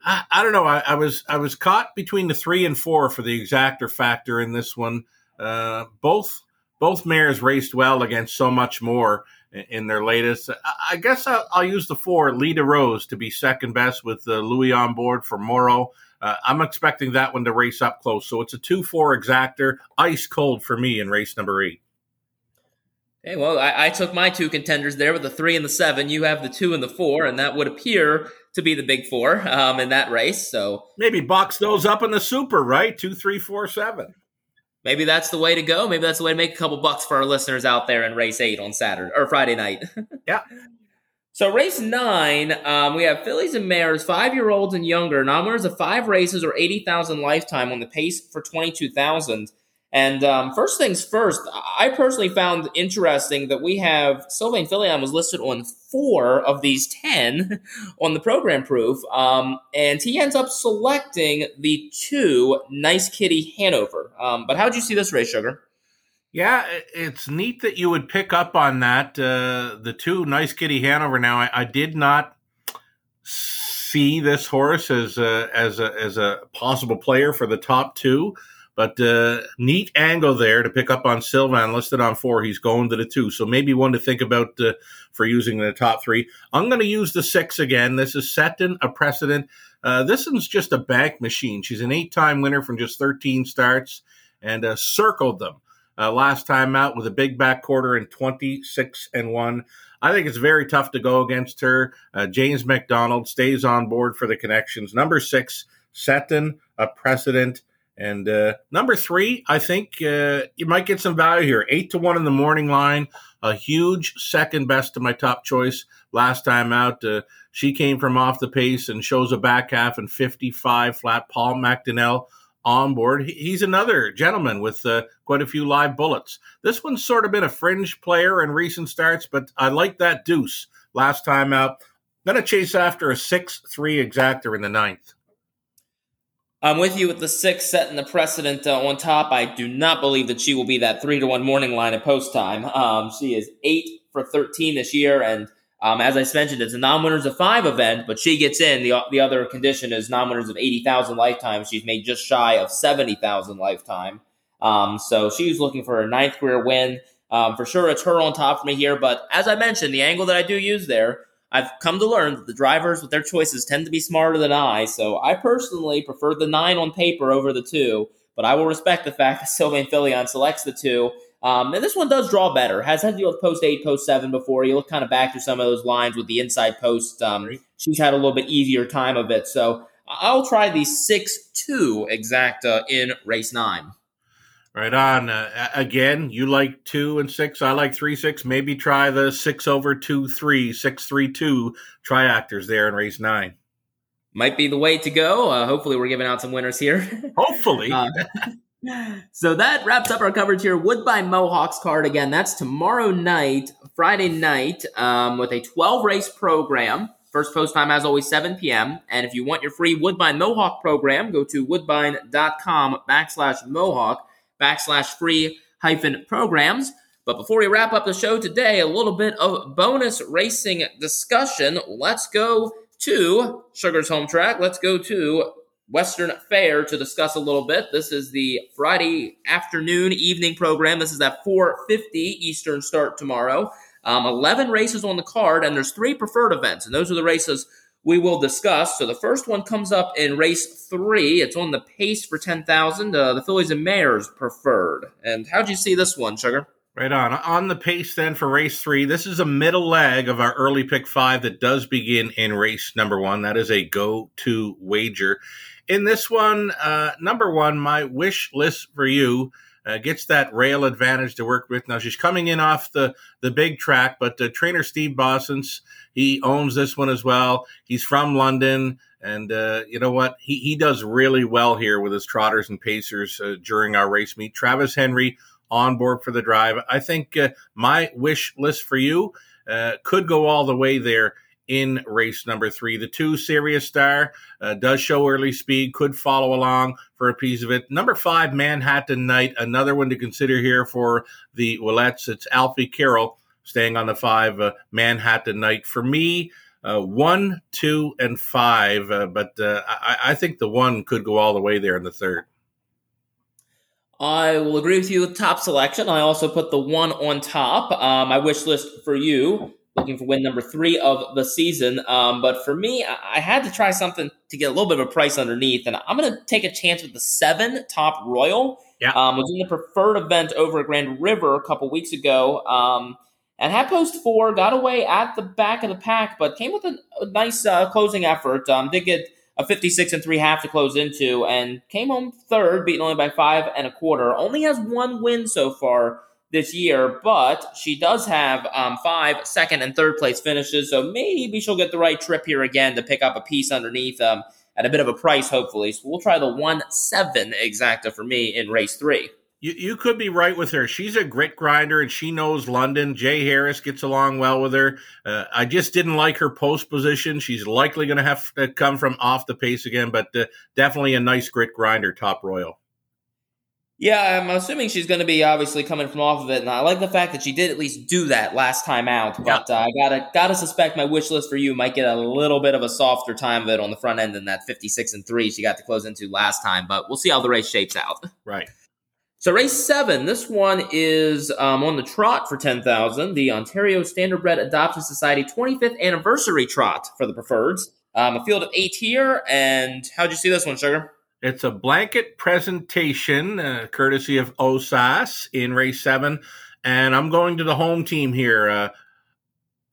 I, I don't know. I, I, was I was caught between the three and four for the exactor factor in this one. Uh, both both mares raced well against so much more in their latest. I guess I'll, I'll use the four, Leda Rose, to be second best with uh, Louis on board for Moreau. Uh, I'm expecting that one to race up close. So it's a 2 4 exactor, ice cold for me in race number eight. Hey, well, I, I, took my two contenders there with the three and the seven. You have the two and the four, and that would appear to be the big four um, in that race. So maybe box those up in the super, right? Two, three, four, seven maybe that's the way to go. Maybe that's the way to make a couple bucks for our listeners out there in race eight on Saturday or Friday night. yeah. So race nine, um, we have fillies and mares, five year olds and younger, non-winners of five races or eighty thousand lifetime on the pace for twenty two thousand. And um, first things first, I personally found interesting that we have Sylvain Filion was listed on four of these 10 on the program proof. Um, and he ends up selecting the two Nice Kitty Hanover. Um, but how'd you see this race, Sugar? Yeah, it's neat that you would pick up on that. Uh, the two Nice Kitty Hanover. Now, I, I did not see this horse as a, as a, as a possible player for the top two. But uh, neat angle there to pick up on Sylvain, listed on four. He's going to the two. So maybe one to think about uh, for using in the top three. I'm going to use the six again. This is setting a precedent. Uh, this one's just a bank machine. She's an eight time winner from just 13 starts and uh, circled them uh, last time out with a big back quarter and 26 and 1. I think it's very tough to go against her. Uh, James MacDonald stays on board for the connections. Number six, setting a precedent. And uh, number three, I think uh, you might get some value here. Eight to one in the morning line, a huge second best to my top choice last time out. Uh, she came from off the pace and shows a back half and 55 flat. Paul MacDonell on board. He's another gentleman with uh, quite a few live bullets. This one's sort of been a fringe player in recent starts, but I like that deuce last time out. Going to chase after a 6 3 exactor in the ninth. I'm with you with the six setting the precedent uh, on top. I do not believe that she will be that three to one morning line at post time. Um, she is eight for 13 this year. And um, as I mentioned, it's a non winners of five event, but she gets in. The, the other condition is non winners of 80,000 lifetime. She's made just shy of 70,000 lifetime. Um, so she's looking for a ninth career win. Um, for sure, it's her on top for me here. But as I mentioned, the angle that I do use there I've come to learn that the drivers with their choices tend to be smarter than I, so I personally prefer the nine on paper over the two, but I will respect the fact that Sylvain Filion selects the two. Um, and this one does draw better. Has had to deal with post eight, post seven before. You look kind of back to some of those lines with the inside post. Um, she's had a little bit easier time of it. So I'll try the six two exacta in race nine. Right on. Uh, again, you like two and six. I like three six. Maybe try the six over two three six three two triactors there in race nine. Might be the way to go. Uh, hopefully, we're giving out some winners here. Hopefully. uh, so that wraps up our coverage here. Woodbine Mohawks card again. That's tomorrow night, Friday night, um, with a 12 race program. First post time, as always, 7 p.m. And if you want your free Woodbine Mohawk program, go to woodbine.com backslash Mohawk backslash free hyphen programs. But before we wrap up the show today, a little bit of bonus racing discussion. Let's go to Sugar's home track. Let's go to Western Fair to discuss a little bit. This is the Friday afternoon evening program. This is at 4:50 Eastern start tomorrow. Um, 11 races on the card, and there's three preferred events, and those are the races we will discuss. So the first one comes up in race three. It's on the pace for 10,000. Uh, the Phillies and mares preferred. And how'd you see this one, Sugar? Right on. On the pace then for race three, this is a middle leg of our early pick five that does begin in race number one. That is a go to wager. In this one, uh, number one, my wish list for you uh, gets that rail advantage to work with. Now she's coming in off the the big track, but uh, trainer Steve Bossens he owns this one as well. He's from London, and uh, you know what? He he does really well here with his trotters and pacers uh, during our race meet. Travis Henry on board for the drive. I think uh, my wish list for you uh, could go all the way there in race number three. The two Serious Star uh, does show early speed, could follow along for a piece of it. Number five, Manhattan Knight, another one to consider here for the Ouellets. It's Alfie Carroll staying on the five, uh, Manhattan Knight. For me, uh, one, two, and five, uh, but uh, I, I think the one could go all the way there in the third. I will agree with you top selection. I also put the one on top. Um, my wish list for you looking for win number three of the season. Um, but for me, I, I had to try something to get a little bit of a price underneath, and I'm going to take a chance with the seven top royal. Yeah, um, was in the preferred event over at Grand River a couple weeks ago. Um, and had post four, got away at the back of the pack, but came with a, a nice uh, closing effort. Um, did get a 56 and three half to close into, and came home third, beaten only by five and a quarter. Only has one win so far this year, but she does have um, five second and third place finishes, so maybe she'll get the right trip here again to pick up a piece underneath um, at a bit of a price, hopefully. So we'll try the one seven exacta for me in race three. You, you could be right with her. She's a grit grinder and she knows London. Jay Harris gets along well with her. Uh, I just didn't like her post position. She's likely going to have to come from off the pace again, but uh, definitely a nice grit grinder, top royal. Yeah, I'm assuming she's going to be obviously coming from off of it, and I like the fact that she did at least do that last time out. But yeah. uh, I gotta gotta suspect my wish list for you might get a little bit of a softer time of it on the front end than that 56 and three she got to close into last time. But we'll see how the race shapes out. Right. So race seven, this one is um, on the trot for ten thousand. The Ontario Standardbred Adoption Society 25th anniversary trot for the preferreds. Um, a field of eight here, and how'd you see this one, Sugar? It's a blanket presentation, uh, courtesy of OSAS in race seven. And I'm going to the home team here. Uh,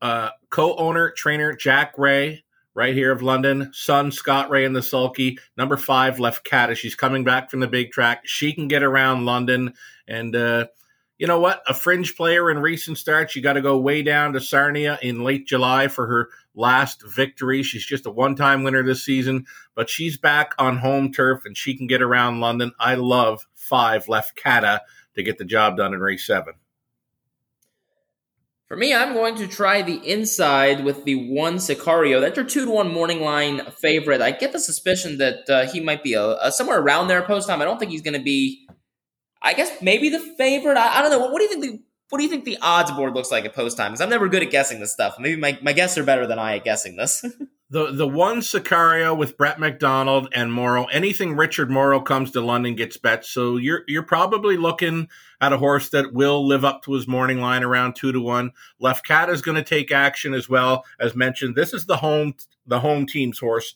uh, co owner, trainer Jack Ray, right here of London. Son Scott Ray in the sulky. Number five, Lefkada. She's coming back from the big track. She can get around London. And, uh, you know what? A fringe player in recent starts. You got to go way down to Sarnia in late July for her last victory. She's just a one time winner this season, but she's back on home turf and she can get around London. I love five Lefkada to get the job done in race seven. For me, I'm going to try the inside with the one Sicario. That's your two to one morning line favorite. I get the suspicion that uh, he might be a, a somewhere around there post time. I don't think he's going to be I guess maybe the favorite. I, I don't know. What, what, do you think the what do you think the odds board looks like at post time? Because I'm never good at guessing this stuff. Maybe my, my guests are better than I at guessing this. the the one Sicario with Brett McDonald and Moreau. Anything Richard Moreau comes to London gets bet. So you're you're probably looking at a horse that will live up to his morning line around two to one. Lefkada is going to take action as well as mentioned. This is the home the home team's horse.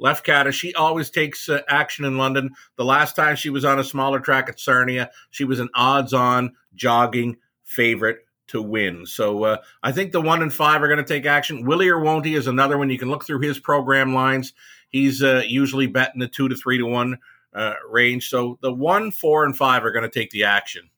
Lefkada, she always takes uh, action in London. The last time she was on a smaller track at Sarnia, she was an odds on jogging favorite to win. So uh, I think the one and five are going to take action. Willie or won't he is another one. You can look through his program lines. He's uh, usually betting the two to three to one uh, range. So the one, four, and five are going to take the action.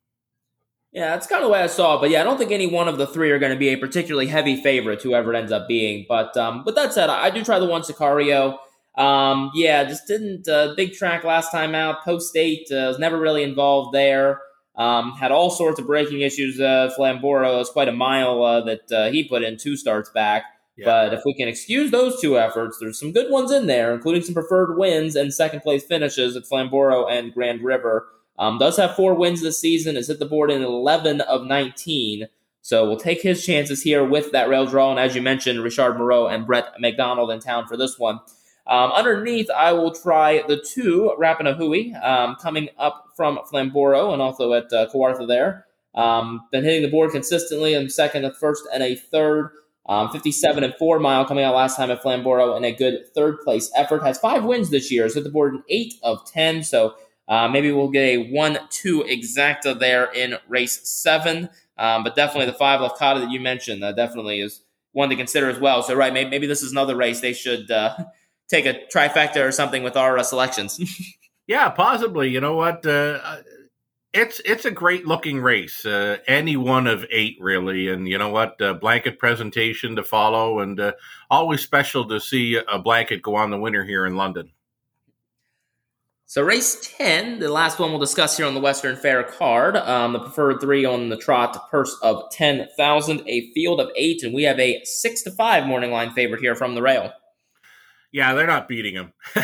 Yeah, that's kind of the way I saw it. But yeah, I don't think any one of the three are going to be a particularly heavy favorite, whoever it ends up being. But um, with that said, I do try the one Sicario. Um, yeah, just didn't uh, big track last time out. Post eight uh, was never really involved there. Um, had all sorts of breaking issues. Uh, Flamborough was quite a mile uh, that uh, he put in two starts back. Yeah. But if we can excuse those two efforts, there's some good ones in there, including some preferred wins and second place finishes at Flamborough and Grand River. Um, does have four wins this season. Has hit the board in 11 of 19. So we'll take his chances here with that rail draw. And as you mentioned, Richard Moreau and Brett McDonald in town for this one. Um, underneath, I will try the two Rapanahui um, coming up from Flamborough and also at uh, Kawartha there. Um, been hitting the board consistently in second, a first, and a third. Um, 57 and 4 mile coming out last time at Flamborough in a good third place effort. Has five wins this year. Has hit the board in 8 of 10. So uh, maybe we'll get a 1 2 exacta there in race 7. Um, but definitely the 5 Lefkada that you mentioned uh, definitely is one to consider as well. So, right, maybe, maybe this is another race they should. Uh, take a trifecta or something with our uh, selections. yeah, possibly. You know what? Uh, it's it's a great looking race. Uh, any one of eight, really, and you know what? Uh, blanket presentation to follow, and uh, always special to see a blanket go on the winner here in London. So race ten, the last one we'll discuss here on the Western Fair card. Um, the preferred three on the trot, purse of ten thousand, a field of eight, and we have a six to five morning line favorite here from the rail. Yeah, they're not beating him.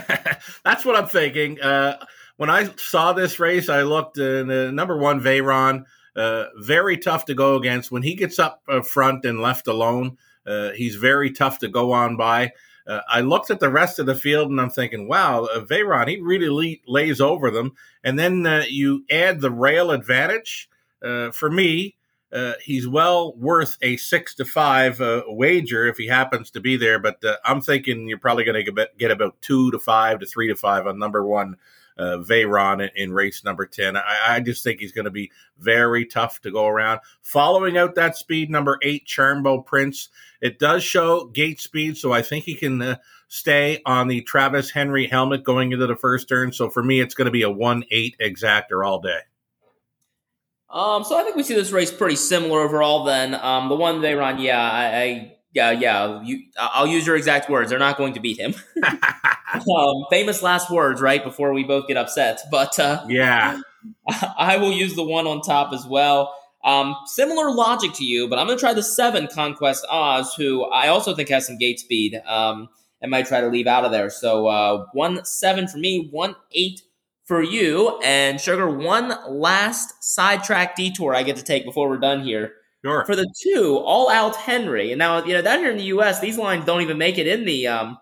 That's what I'm thinking. Uh, when I saw this race, I looked and uh, number one Veyron, uh, very tough to go against. When he gets up uh, front and left alone, uh, he's very tough to go on by. Uh, I looked at the rest of the field and I'm thinking, wow, uh, Veyron, he really lays over them. And then you add the rail advantage. for me, he's well worth a six to five wager if he happens to be there. But I'm thinking you're probably going to get about two to five to three to five on number one uh, Veyron in, in, race number 10. I, I just think he's going to be very tough to go around. Following out that speed, number eight, Charmbo Prince. It does show gate speed, so I think he can uh, stay on the Travis Henry helmet going into the first turn. So for me, it's going to be a 1 8 exactor all day. Um, so I think we see this race pretty similar overall. Then um, the one Veyron, yeah, I, I yeah, yeah. You, I'll use your exact words. They're not going to beat him. um, famous last words, right? Before we both get upset. But uh, yeah, I will use the one on top as well. Um, similar logic to you, but I'm going to try the seven Conquest Oz, who I also think has some gate speed. Um, and might try to leave out of there. So uh, one seven for me, one eight for you, and sugar. One last sidetrack detour I get to take before we're done here. Sure. For the two, all out Henry. And now, you know, down here in the U.S., these lines don't even make it in the um,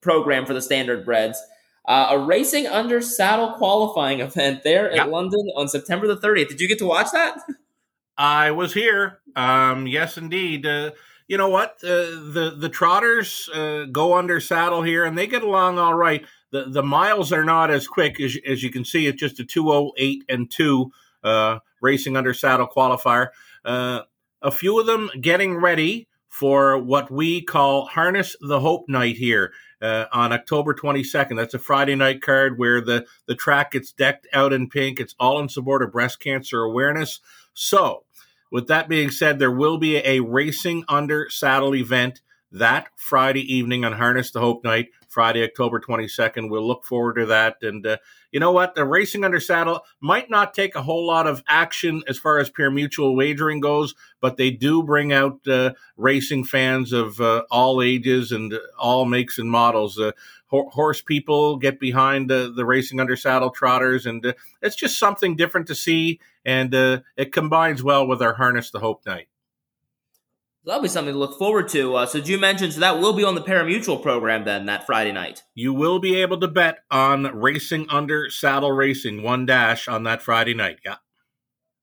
program for the standard breds. Uh, a racing under saddle qualifying event there at London on September the 30th. Did you get to watch that? I was here. Um, yes, indeed. Uh, you know what? Uh, the the trotters uh, go under saddle here, and they get along all right. The the miles are not as quick as as you can see. It's just a two oh eight and two uh, racing under saddle qualifier. Uh, a few of them getting ready for what we call Harness the Hope Night here uh, on October 22nd. That's a Friday night card where the, the track gets decked out in pink. It's all in support of breast cancer awareness. So, with that being said, there will be a racing under saddle event that Friday evening on Harness the Hope Night, Friday, October 22nd. We'll look forward to that. And uh, you know what? The Racing Under Saddle might not take a whole lot of action as far as parimutuel wagering goes, but they do bring out uh, racing fans of uh, all ages and all makes and models. Uh, horse people get behind the Racing Under Saddle trotters, and uh, it's just something different to see. And uh, it combines well with our Harness the Hope Night. That'll be something to look forward to. Uh, so, you mentioned so that will be on the parimutuel program then that Friday night. You will be able to bet on racing under saddle racing one dash on that Friday night. Yeah.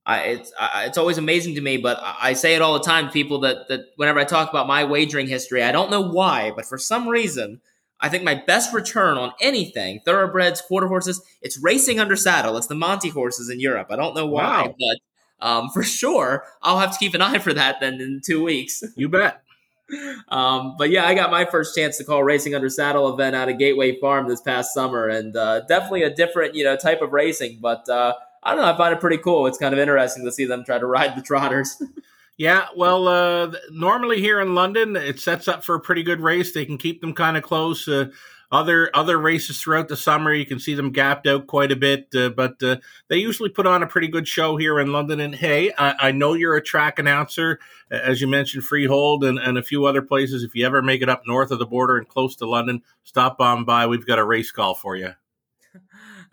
I, it's I, it's always amazing to me, but I say it all the time to people that that whenever I talk about my wagering history, I don't know why, but for some reason, I think my best return on anything, thoroughbreds, quarter horses, it's racing under saddle. It's the Monty horses in Europe. I don't know why, wow. but um, for sure, I'll have to keep an eye for that then in two weeks. You bet. Um, but yeah, I got my first chance to call Racing Under Saddle event out of Gaitway Farm this past summer, and uh, definitely a different you know type of racing. But uh, I don't know, I find it pretty cool. It's kind of interesting to see them try to ride the trotters. yeah, well, uh, normally here in London, it sets up for a pretty good race. They can keep them kind of close. Other other races throughout the summer. You can see them gapped out quite a bit, uh, but uh, they usually put on a pretty good show here in London. And hey, I, I, know you're a track announcer, as you mentioned, Freehold and, and a few other places. If you ever make it up north of the border and close to London, stop on by. We've got a race call for you.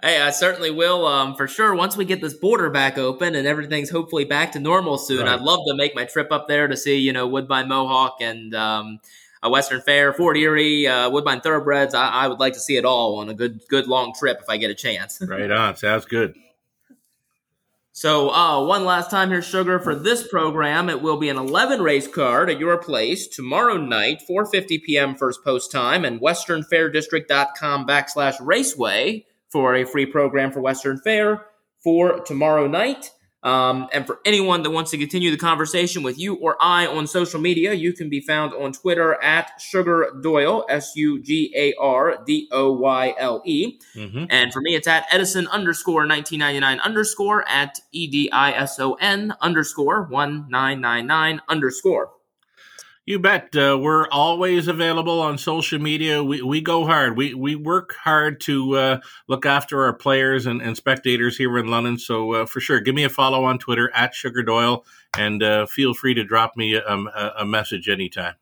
Hey, I certainly will, um, for sure. Once we get this border back open and everything's hopefully back to normal soon, right. I'd love to make my trip up there to see, you know, Woodbine Mohawk and um, a Western Fair, Fort Erie, uh, Woodbine Thoroughbreds. I, I, would like to see it all on a good, good long trip if I get a chance. right on. Sounds good. So, uh, one last time here, Sugar, for this program, it will be an 11 race card at your place tomorrow night, 4.50 p.m. first post time, and westernfairdistrict.com backslash raceway for a free program for Western Fair for tomorrow night. Um, and for anyone that wants to continue the conversation with you or I on social media, you can be found on Twitter at Sugar Doyle, S U G A R D O Y L E. Mm-hmm. And for me, it's at Edison underscore 1999 underscore at E D I S O N underscore 1999 underscore. You bet. Uh, we're always available on social media. We, we go hard. We we work hard to uh, look after our players and, and spectators here in London. So uh, for sure, give me a follow on Twitter at Sugar Doyle, and uh, feel free to drop me a, a, a message anytime.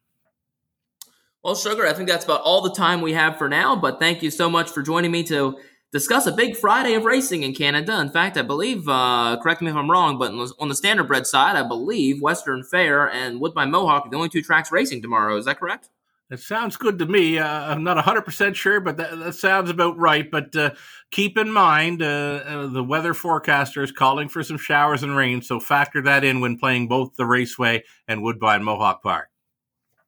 Well, Sugar, I think that's about all the time we have for now. But thank you so much for joining me to discuss a big Friday of racing in Canada. In fact, I believe, uh, correct me if I'm wrong, but on the standardbred side, I believe Western Fair and Woodbine Mohawk are the only two tracks racing tomorrow. Is that correct? It sounds good to me. Uh, I'm not 100% sure, but that, that sounds about right. But uh, keep in mind, uh, uh, the weather forecaster is calling for some showers and rain, so factor that in when playing both the Raceway and Woodbine Mohawk Park.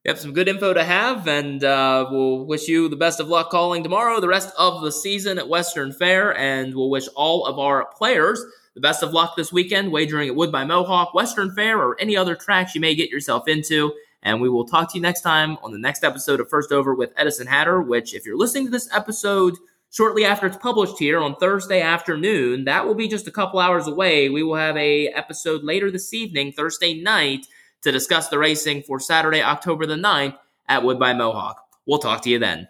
Yep, some good info to have, and uh, we'll wish you the best of luck calling tomorrow, the rest of the season at Western Fair, and we'll wish all of our players the best of luck this weekend, wagering at Woodbine Mohawk, Western Fair, or any other tracks you may get yourself into. And we will talk to you next time on the next episode of First Over with Edison Hatter, which, if you're listening to this episode shortly after it's published here on Thursday afternoon, that will be just a couple hours away. We will have a episode later this evening, Thursday night to discuss the racing for Saturday, October the 9th at Woodbine Mohawk. We'll talk to you then.